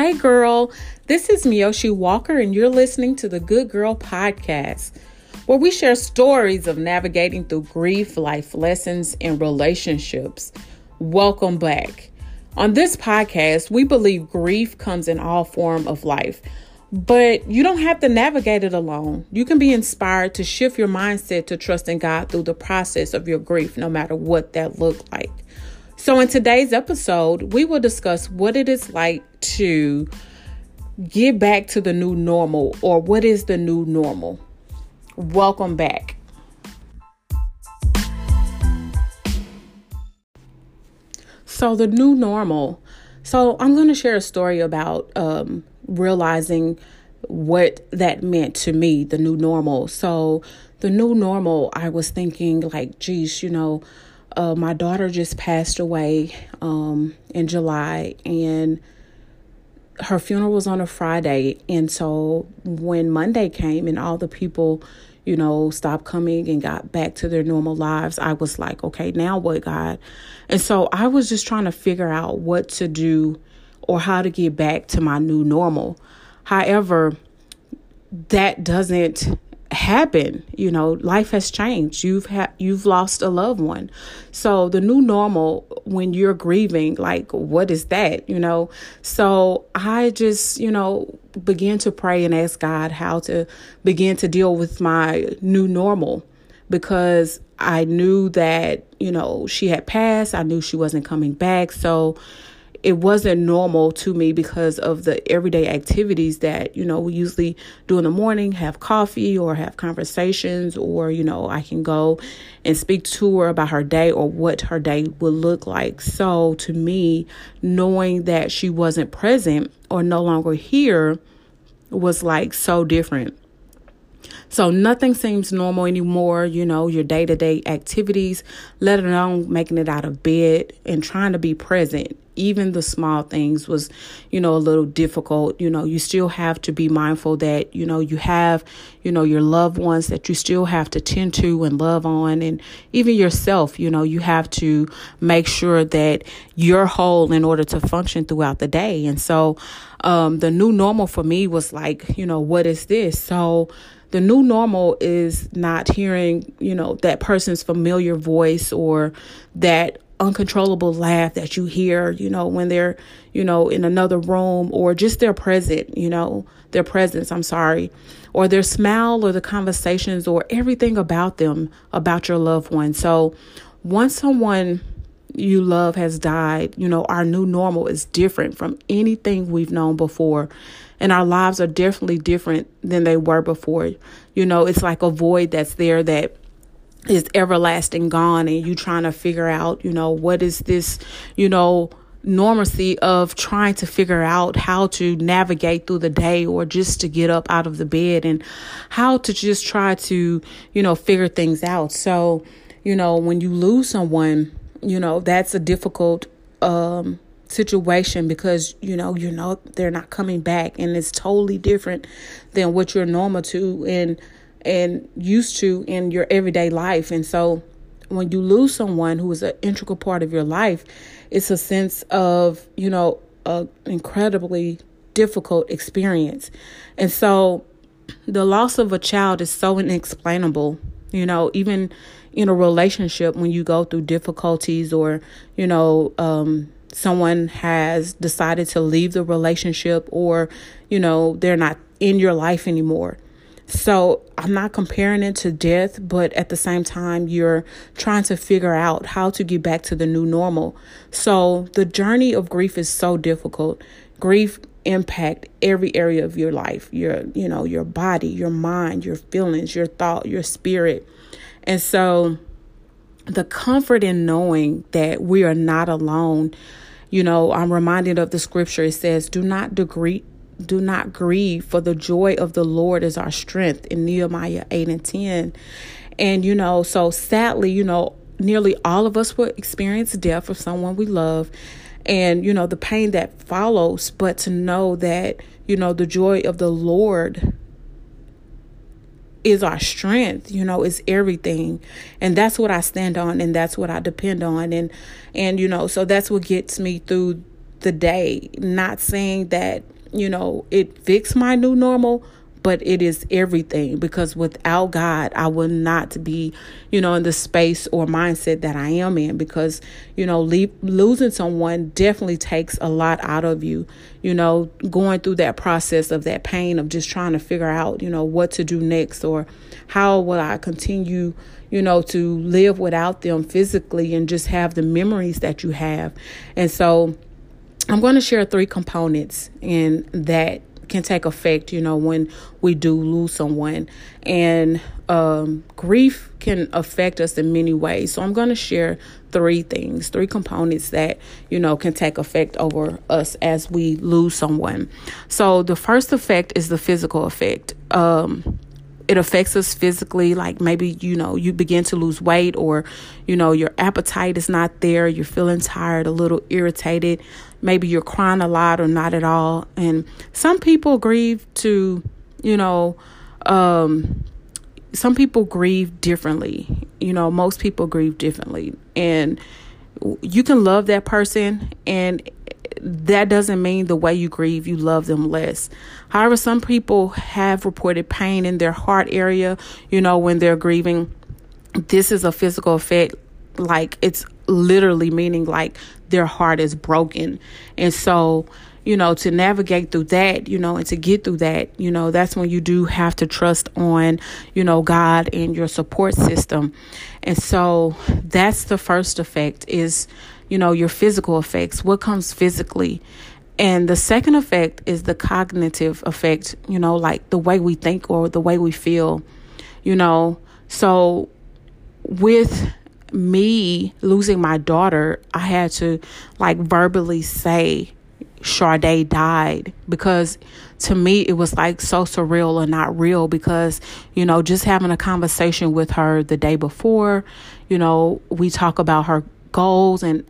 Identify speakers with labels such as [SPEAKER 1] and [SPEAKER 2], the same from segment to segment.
[SPEAKER 1] Hey, girl, this is Miyoshi Walker, and you're listening to the Good Girl Podcast, where we share stories of navigating through grief, life lessons, and relationships. Welcome back. On this podcast, we believe grief comes in all form of life, but you don't have to navigate it alone. You can be inspired to shift your mindset to trusting God through the process of your grief, no matter what that looked like. So, in today's episode, we will discuss what it is like to get back to the new normal or what is the new normal. Welcome back. So, the new normal. So, I'm going to share a story about um, realizing what that meant to me, the new normal. So, the new normal, I was thinking, like, geez, you know, uh, my daughter just passed away um, in July, and her funeral was on a Friday. And so when Monday came and all the people, you know, stopped coming and got back to their normal lives, I was like, okay, now what, God? And so I was just trying to figure out what to do or how to get back to my new normal. However, that doesn't happen you know life has changed. You've had you've lost a loved one. So the new normal when you're grieving like what is that you know? So i just you know began to pray and ask god how to begin to deal with my new normal because i knew that you know she had passed. I knew she wasn't coming back. So it wasn't normal to me because of the everyday activities that you know we usually do in the morning have coffee or have conversations or you know i can go and speak to her about her day or what her day would look like so to me knowing that she wasn't present or no longer here was like so different so nothing seems normal anymore, you know, your day to day activities, let alone making it out of bed and trying to be present. Even the small things was, you know, a little difficult. You know, you still have to be mindful that, you know, you have, you know, your loved ones that you still have to tend to and love on. And even yourself, you know, you have to make sure that you're whole in order to function throughout the day. And so, um, the new normal for me was like, you know, what is this? So, the new normal is not hearing, you know, that person's familiar voice or that uncontrollable laugh that you hear, you know, when they're, you know, in another room or just their present, you know, their presence, I'm sorry, or their smile or the conversations or everything about them, about your loved one. So once someone you love has died, you know, our new normal is different from anything we've known before and our lives are definitely different than they were before. You know, it's like a void that's there that is everlasting gone and you trying to figure out, you know, what is this, you know, normalcy of trying to figure out how to navigate through the day or just to get up out of the bed and how to just try to, you know, figure things out. So, you know, when you lose someone, you know, that's a difficult um situation because you know you know they're not coming back and it's totally different than what you're normal to and and used to in your everyday life and so when you lose someone who is an integral part of your life it's a sense of you know a incredibly difficult experience and so the loss of a child is so inexplainable you know even in a relationship when you go through difficulties or you know um someone has decided to leave the relationship or, you know, they're not in your life anymore. So I'm not comparing it to death, but at the same time, you're trying to figure out how to get back to the new normal. So the journey of grief is so difficult. Grief impact every area of your life your you know your body your mind your feelings your thought your spirit and so the comfort in knowing that we are not alone. You know, I'm reminded of the scripture. It says, Do not degree do not grieve, for the joy of the Lord is our strength in Nehemiah 8 and 10. And, you know, so sadly, you know, nearly all of us will experience death of someone we love and, you know, the pain that follows. But to know that, you know, the joy of the Lord is our strength you know is everything and that's what i stand on and that's what i depend on and and you know so that's what gets me through the day. Not saying that, you know, it fixed my new normal, but it is everything because without God, I will not be, you know, in the space or mindset that I am in because, you know, leave, losing someone definitely takes a lot out of you, you know, going through that process of that pain of just trying to figure out, you know, what to do next or how will I continue, you know, to live without them physically and just have the memories that you have. And so I'm going to share three components in that can take effect, you know, when we do lose someone. And um, grief can affect us in many ways. So I'm going to share three things, three components that, you know, can take effect over us as we lose someone. So the first effect is the physical effect. Um, it affects us physically like maybe you know you begin to lose weight or you know your appetite is not there you're feeling tired a little irritated maybe you're crying a lot or not at all and some people grieve to you know um some people grieve differently you know most people grieve differently and you can love that person and that doesn't mean the way you grieve, you love them less. However, some people have reported pain in their heart area, you know, when they're grieving. This is a physical effect, like it's literally meaning like their heart is broken. And so, you know, to navigate through that, you know, and to get through that, you know, that's when you do have to trust on, you know, God and your support system. And so that's the first effect is, you know, your physical effects, what comes physically. And the second effect is the cognitive effect, you know, like the way we think or the way we feel, you know. So with me losing my daughter, I had to like verbally say Sade died because to me it was like so surreal and not real because you know just having a conversation with her the day before you know we talk about her goals and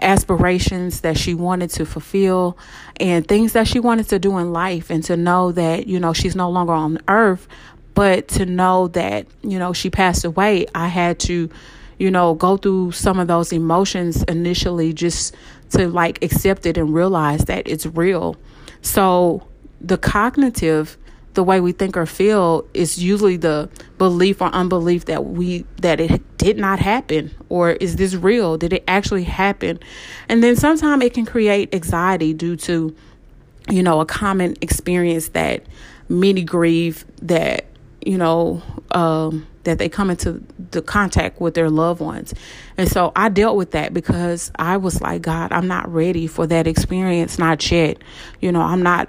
[SPEAKER 1] aspirations that she wanted to fulfill and things that she wanted to do in life and to know that you know she's no longer on earth but to know that you know she passed away i had to you know go through some of those emotions initially just to like accept it and realize that it's real. So the cognitive the way we think or feel is usually the belief or unbelief that we that it did not happen or is this real? Did it actually happen? And then sometimes it can create anxiety due to you know a common experience that many grieve that you know um, that they come into the contact with their loved ones and so i dealt with that because i was like god i'm not ready for that experience not yet you know i'm not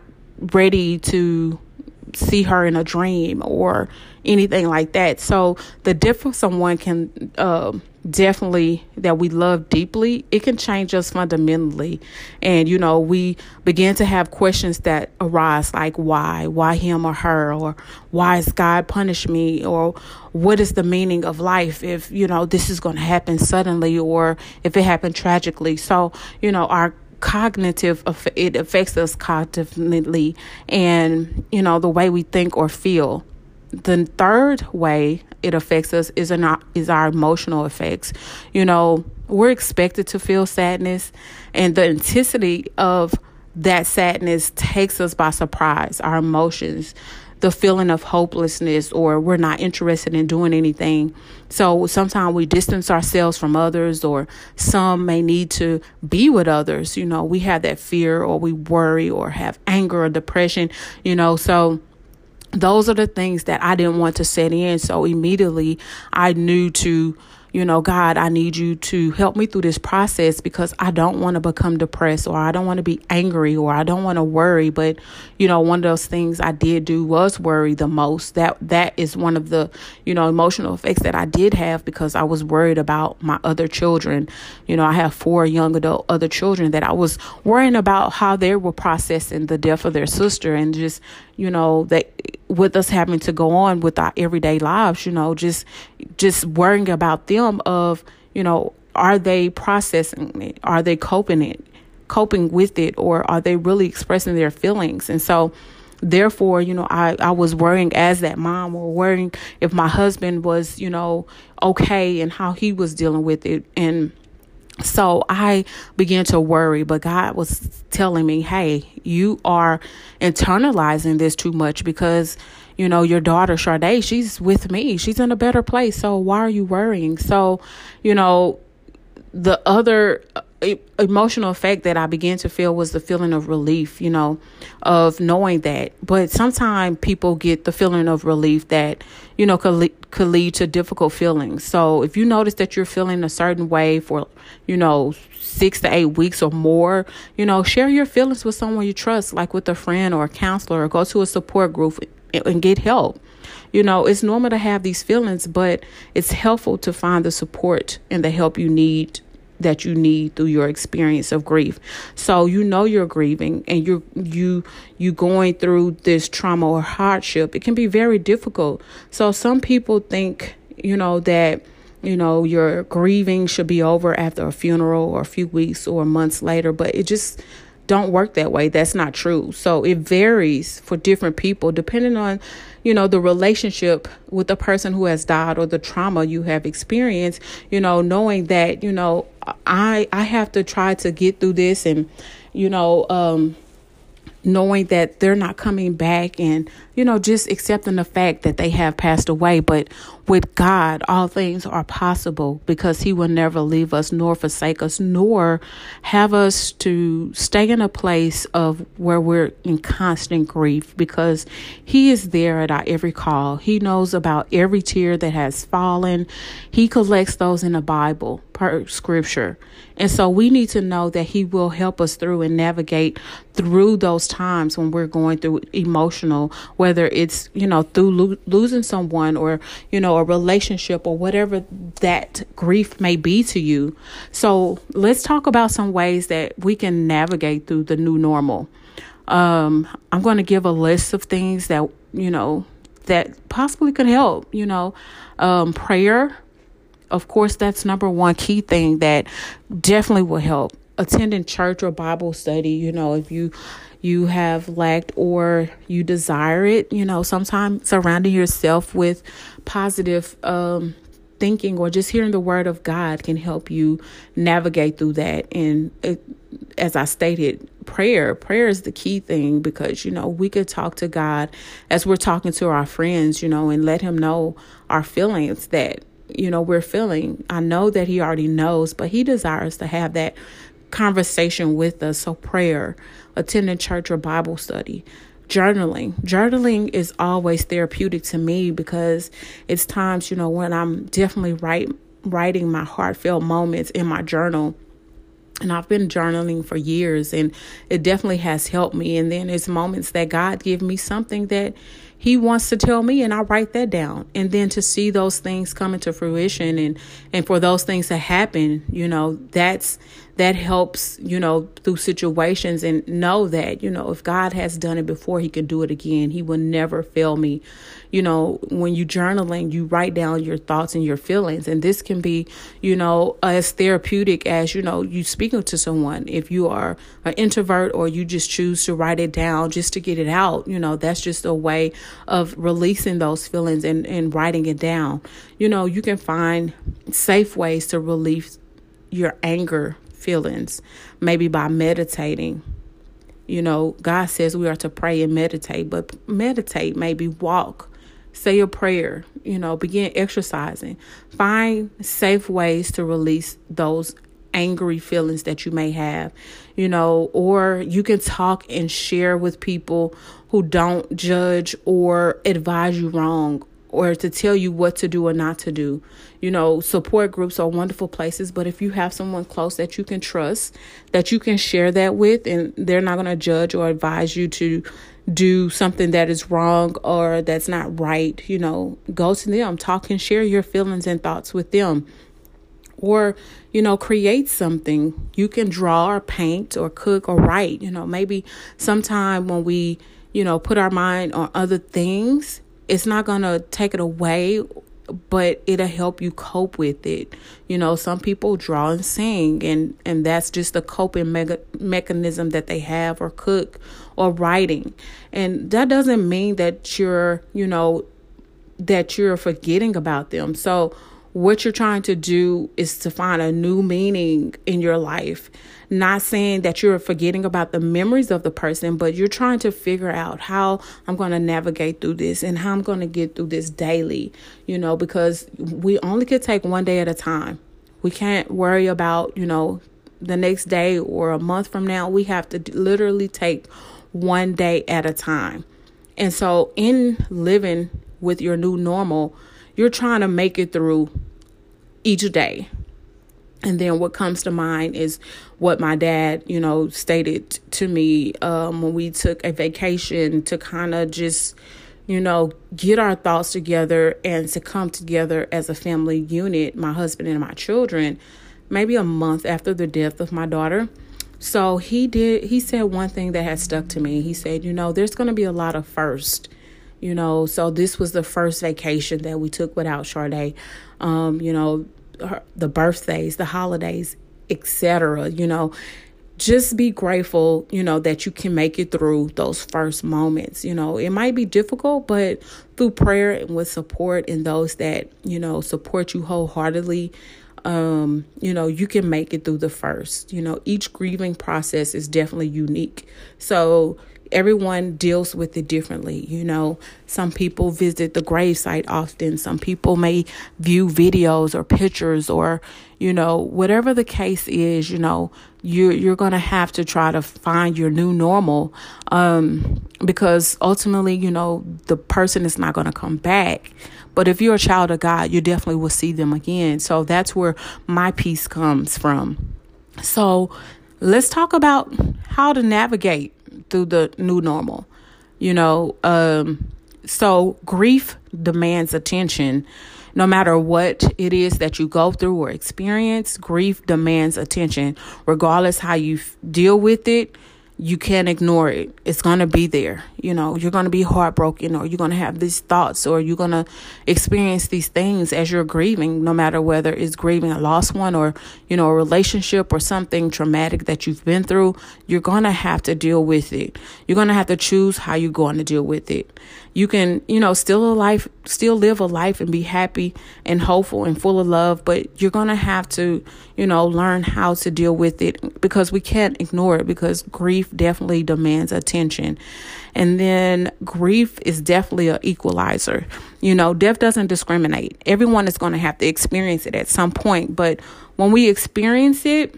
[SPEAKER 1] ready to see her in a dream or anything like that. So the difference someone can uh, definitely that we love deeply, it can change us fundamentally. And you know, we begin to have questions that arise like why, why him or her, or why is God punish me, or what is the meaning of life if you know this is going to happen suddenly or if it happened tragically. So you know, our cognitive it affects us cognitively and you know the way we think or feel the third way it affects us is our is our emotional effects you know we're expected to feel sadness and the intensity of that sadness takes us by surprise our emotions the feeling of hopelessness or we're not interested in doing anything. So sometimes we distance ourselves from others, or some may need to be with others. You know, we have that fear, or we worry, or have anger or depression, you know. So those are the things that I didn't want to set in. So immediately I knew to you know, God, I need you to help me through this process because I don't want to become depressed or I don't want to be angry or I don't want to worry. But, you know, one of those things I did do was worry the most. That that is one of the, you know, emotional effects that I did have because I was worried about my other children. You know, I have four young adult other children that I was worrying about how they were processing the death of their sister and just, you know, that with us having to go on with our everyday lives, you know, just just worrying about them of, you know, are they processing it? Are they coping it? Coping with it or are they really expressing their feelings? And so therefore, you know, I, I was worrying as that mom or worrying if my husband was, you know, okay and how he was dealing with it. And So I began to worry, but God was telling me, hey, you are internalizing this too much because, you know, your daughter, Sade, she's with me. She's in a better place. So why are you worrying? So, you know, the other uh, emotional effect that I began to feel was the feeling of relief, you know, of knowing that. But sometimes people get the feeling of relief that, you know, could, le- could lead to difficult feelings. So if you notice that you're feeling a certain way for, you know, six to eight weeks or more, you know, share your feelings with someone you trust, like with a friend or a counselor, or go to a support group and get help. You know, it's normal to have these feelings, but it's helpful to find the support and the help you need that you need through your experience of grief. So you know you're grieving and you're you you going through this trauma or hardship. It can be very difficult. So some people think, you know, that you know your grieving should be over after a funeral or a few weeks or months later, but it just don't work that way. That's not true. So it varies for different people depending on, you know, the relationship with the person who has died or the trauma you have experienced, you know, knowing that, you know, I I have to try to get through this and, you know, um knowing that they're not coming back and you know just accepting the fact that they have passed away. But with God all things are possible because he will never leave us nor forsake us nor have us to stay in a place of where we're in constant grief because he is there at our every call. He knows about every tear that has fallen. He collects those in the bible per scripture and so we need to know that He will help us through and navigate through those times when we're going through emotional, whether it's, you know, through lo- losing someone or, you know, a relationship or whatever that grief may be to you. So let's talk about some ways that we can navigate through the new normal. Um, I'm going to give a list of things that, you know, that possibly could help, you know, um, prayer of course, that's number one key thing that definitely will help. Attending church or Bible study, you know, if you you have lacked or you desire it, you know, sometimes surrounding yourself with positive um, thinking or just hearing the word of God can help you navigate through that. And it, as I stated, prayer, prayer is the key thing because, you know, we could talk to God as we're talking to our friends, you know, and let Him know our feelings that you know we're feeling i know that he already knows but he desires to have that conversation with us. So prayer attending church or bible study journaling. Journaling is always therapeutic to me because it's times you know when i'm definitely write, writing my heartfelt moments in my journal. And I've been journaling for years and it definitely has helped me. And then it's moments that God give me something that he wants to tell me and I write that down. And then to see those things come into fruition and and for those things to happen, you know, that's that helps, you know, through situations and know that, you know, if God has done it before, he can do it again. He will never fail me you know, when you journaling, you write down your thoughts and your feelings. And this can be, you know, as therapeutic as, you know, you speaking to someone. If you are an introvert or you just choose to write it down just to get it out, you know, that's just a way of releasing those feelings and, and writing it down. You know, you can find safe ways to release your anger feelings, maybe by meditating. You know, God says we are to pray and meditate, but meditate, maybe walk, say a prayer, you know, begin exercising. Find safe ways to release those angry feelings that you may have, you know, or you can talk and share with people who don't judge or advise you wrong or to tell you what to do or not to do. You know, support groups are wonderful places, but if you have someone close that you can trust, that you can share that with, and they're not going to judge or advise you to do something that is wrong or that's not right, you know, go to them, talk and share your feelings and thoughts with them. Or, you know, create something. You can draw or paint or cook or write. You know, maybe sometime when we, you know, put our mind on other things, it's not going to take it away but it'll help you cope with it. You know, some people draw and sing, and and that's just a coping mega, mechanism that they have, or cook, or writing, and that doesn't mean that you're, you know, that you're forgetting about them. So what you're trying to do is to find a new meaning in your life. Not saying that you're forgetting about the memories of the person, but you're trying to figure out how I'm going to navigate through this and how I'm going to get through this daily, you know, because we only could take one day at a time. We can't worry about, you know, the next day or a month from now. We have to literally take one day at a time. And so, in living with your new normal, you're trying to make it through each day. And then what comes to mind is what my dad, you know, stated to me um, when we took a vacation to kind of just, you know, get our thoughts together and to come together as a family unit, my husband and my children, maybe a month after the death of my daughter. So he did, he said one thing that has stuck to me. He said, you know, there's going to be a lot of first you know. So this was the first vacation that we took without Sade. Um, you know, her, the birthdays, the holidays, etc. You know, just be grateful, you know, that you can make it through those first moments. You know, it might be difficult, but through prayer and with support and those that, you know, support you wholeheartedly, um, you know, you can make it through the first. You know, each grieving process is definitely unique. So, everyone deals with it differently. You know, some people visit the gravesite often, some people may view videos or pictures or, you know, whatever the case is, you know, you're you're gonna have to try to find your new normal. Um, because ultimately, you know, the person is not gonna come back. But if you're a child of God, you definitely will see them again. So that's where my peace comes from. So let's talk about how to navigate through the new normal. You know, um, so grief demands attention. No matter what it is that you go through or experience, grief demands attention, regardless how you f- deal with it you can't ignore it. It's going to be there. You know, you're going to be heartbroken or you're going to have these thoughts or you're going to experience these things as you're grieving, no matter whether it's grieving a lost one or, you know, a relationship or something traumatic that you've been through. You're going to have to deal with it. You're going to have to choose how you're going to deal with it. You can, you know, still a life, still live a life and be happy and hopeful and full of love, but you're to have to, you know, learn how to deal with it because we can't ignore it because grief definitely demands attention. And then grief is definitely an equalizer. You know, death doesn't discriminate. Everyone is to have to experience it at some point, but when we experience it,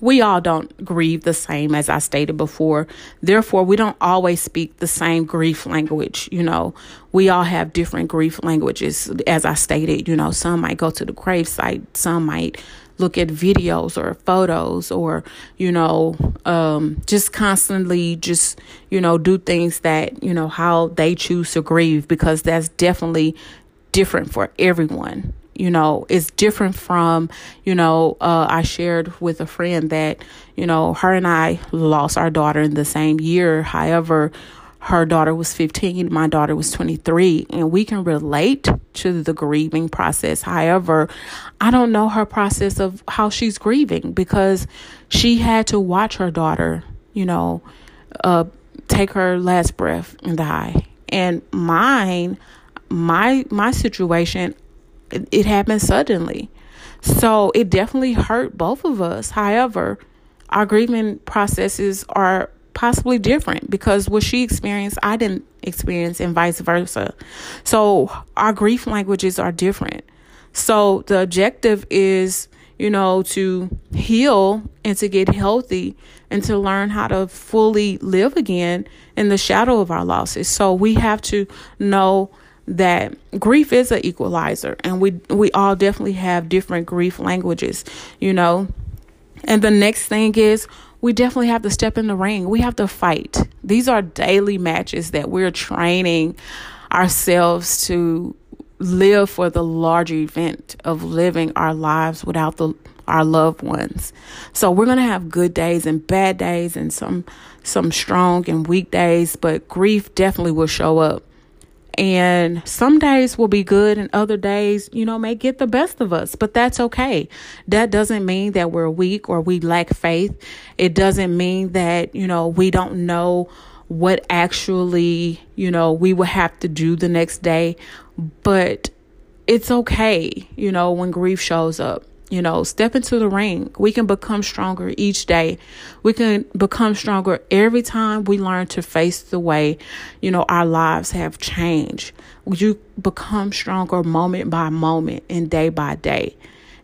[SPEAKER 1] we all don't grieve the same as I stated before. Therefore, we don't always speak the same grief language. You know, we all have different grief languages. As I stated, you know, some might go to the gravesite, some might look at videos or photos or, you know, um, just constantly just, you know, do things that, you know, how they choose to grieve because that's definitely different for everyone you know it's different from you know uh, i shared with a friend that you know her and i lost our daughter in the same year. However her daughter was 15 my daughter was 23 and we can relate to the grieving process. However i don't know her process of how she's grieving because she had to watch her daughter you know uh, take her last breath and die. And mine my my situation it, happened suddenly so it definitely hurt both of us however our grieving processes are possibly different because what she experienced, I didn't experience, and vice versa. So our grief languages are different. So the objective is, you know, to heal and to get healthy and to learn how to fully live again in the shadow of our losses. So we have to know that grief is an equalizer and we we all definitely have different grief languages, you know. And the next thing is we definitely have to step in the ring. We have to fight. These are daily matches that we're training ourselves to live for the larger event of living our lives without the our loved ones. So we're going to have good days and bad days and some some strong and weak days, but grief definitely will show up. And some days will be good, and other days, you know, may get the best of us, but that's okay. That doesn't mean that we're weak or we lack faith. It doesn't mean that, you know, we don't know what actually, you know, we will have to do the next day. But it's okay, you know, when grief shows up. You know, step into the ring. We can become stronger each day. We can become stronger every time we learn to face the way, you know, our lives have changed. You become stronger moment by moment and day by day.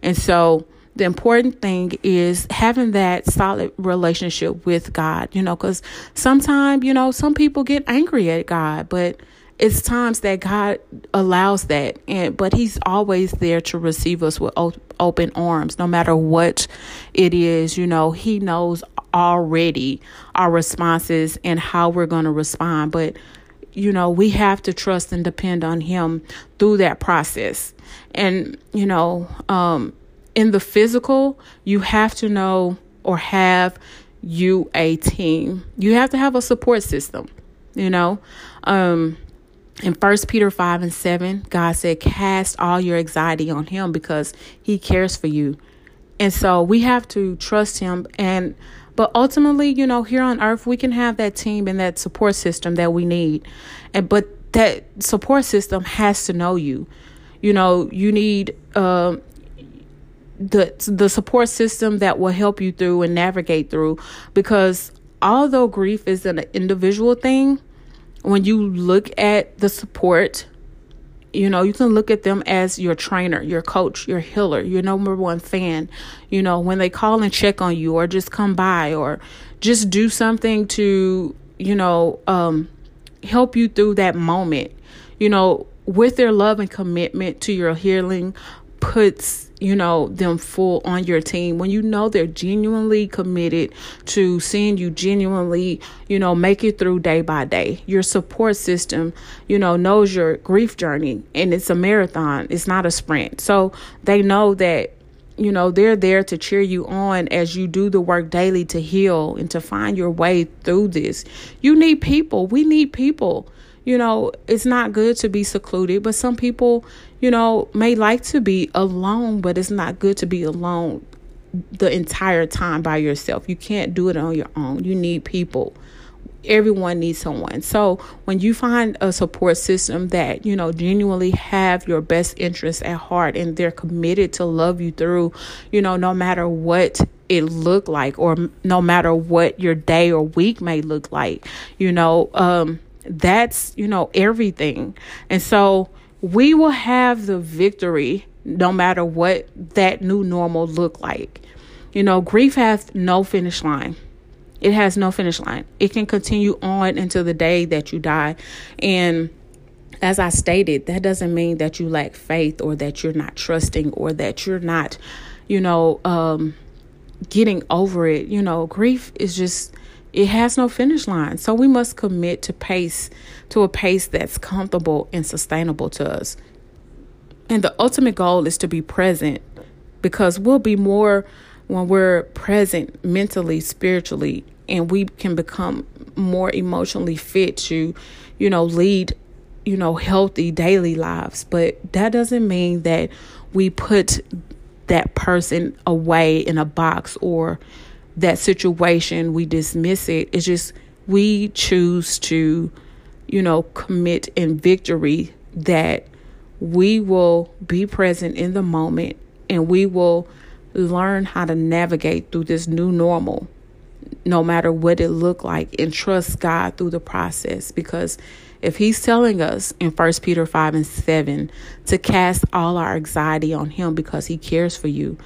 [SPEAKER 1] And so, the important thing is having that solid relationship with God, you know, because sometimes, you know, some people get angry at God, but it's times that God allows that. And but he's always there to receive us with open arms no matter what it is you know. He knows already our responses and how we're going to respond. But you know we have to trust and depend on him through that process. And you know um in the physical you have to know or have you a team. You have to have a support system you know. Um in First Peter 5 and 7, God said, Cast all your anxiety on Him because He cares for you. And so we have to trust Him. And but ultimately, you know, here on earth, we can have that team and that support system that we need. And but that support system has to know you. You know, you need uh, the the support system that will help you through and navigate through because although grief is an individual thing, when you look at the support, you know, you can look at them as your trainer, your coach, your healer, your number one fan. You know, when they call and check on you or just come by or just do something to, you know, um, help you through that moment, you know, with their love and commitment to your healing puts you know them full on your team when you know they're genuinely committed to seeing you genuinely you know make it through day by day. Your support system you know knows your grief journey and it's a marathon it's not a sprint. So they know that you know they're there to cheer you on as you do the work daily to heal and to find your way through this. You need people. We need people you know, it's not good to be secluded, but some people, you know, may like to be alone, but it's not good to be alone the entire time by yourself. You can't do it on your own. You need people. Everyone needs someone. So when you find a support system that, you know, genuinely have your best interests at heart and they're committed to love you through, you know, no matter what it look like or no matter what your day or week may look like, you know, um, that's, you know, everything. And so we will have the victory no matter what that new normal look like. You know, grief has no finish line. It has no finish line. It can continue on until the day that you die. And as I stated, that doesn't mean that you lack faith or that you're not trusting or that you're not, you know, um, getting over it. You know, grief is just it has no finish line. So we must commit to pace to a pace that's comfortable and sustainable to us. And the ultimate goal is to be present because we'll be more when we're present mentally, spiritually, and we can become more emotionally fit to, you know, lead, you know, healthy daily lives. But that doesn't mean that we put that person away in a box or that situation, we dismiss it. It's just we choose to, you know, commit in victory that we will be present in the moment and we will learn how to navigate through this new normal no matter what it look like and trust God through the process because if he's telling us in 1 Peter 5 and 7 to cast all our anxiety on him because he cares for you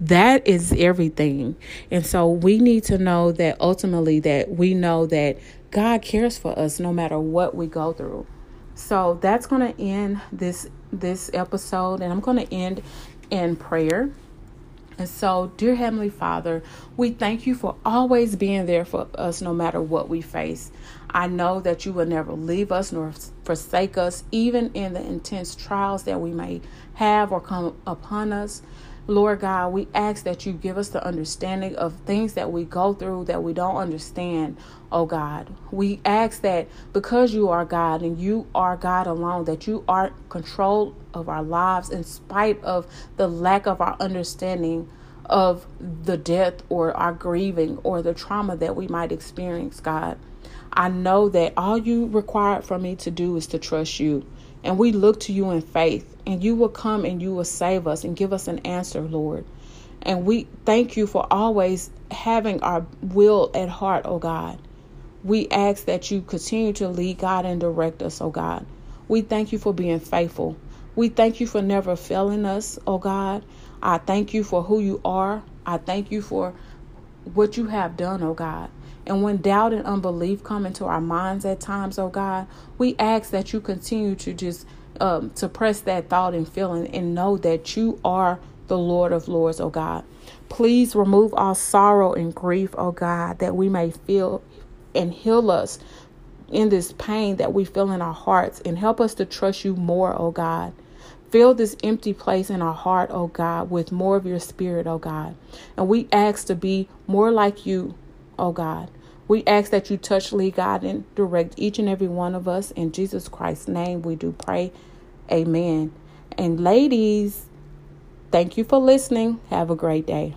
[SPEAKER 1] that is everything. And so we need to know that ultimately that we know that God cares for us no matter what we go through. So that's going to end this this episode and I'm going to end in prayer. And so, dear Heavenly Father, we thank you for always being there for us no matter what we face. I know that you will never leave us nor forsake us, even in the intense trials that we may have or come upon us. Lord God, we ask that you give us the understanding of things that we go through that we don't understand, oh God. We ask that because you are God and you are God alone, that you are control of our lives in spite of the lack of our understanding of the death or our grieving or the trauma that we might experience, God. I know that all you require from me to do is to trust you. And we look to you in faith and you will come and you will save us and give us an answer, Lord. And we thank you for always having our will at heart, oh God. We ask that you continue to lead God and direct us, oh God. We thank you for being faithful. We thank you for never failing us, oh God. I thank you for who you are. I thank you for what you have done, oh God. And when doubt and unbelief come into our minds at times, oh God, we ask that you continue to just um, suppress that thought and feeling and know that you are the Lord of Lords, oh God. Please remove all sorrow and grief, oh God, that we may feel and heal us in this pain that we feel in our hearts and help us to trust you more, oh God. Fill this empty place in our heart, oh God, with more of your spirit, oh God. And we ask to be more like you, oh God. We ask that you touch, lead, God, and direct each and every one of us. In Jesus Christ's name, we do pray. Amen. And ladies, thank you for listening. Have a great day.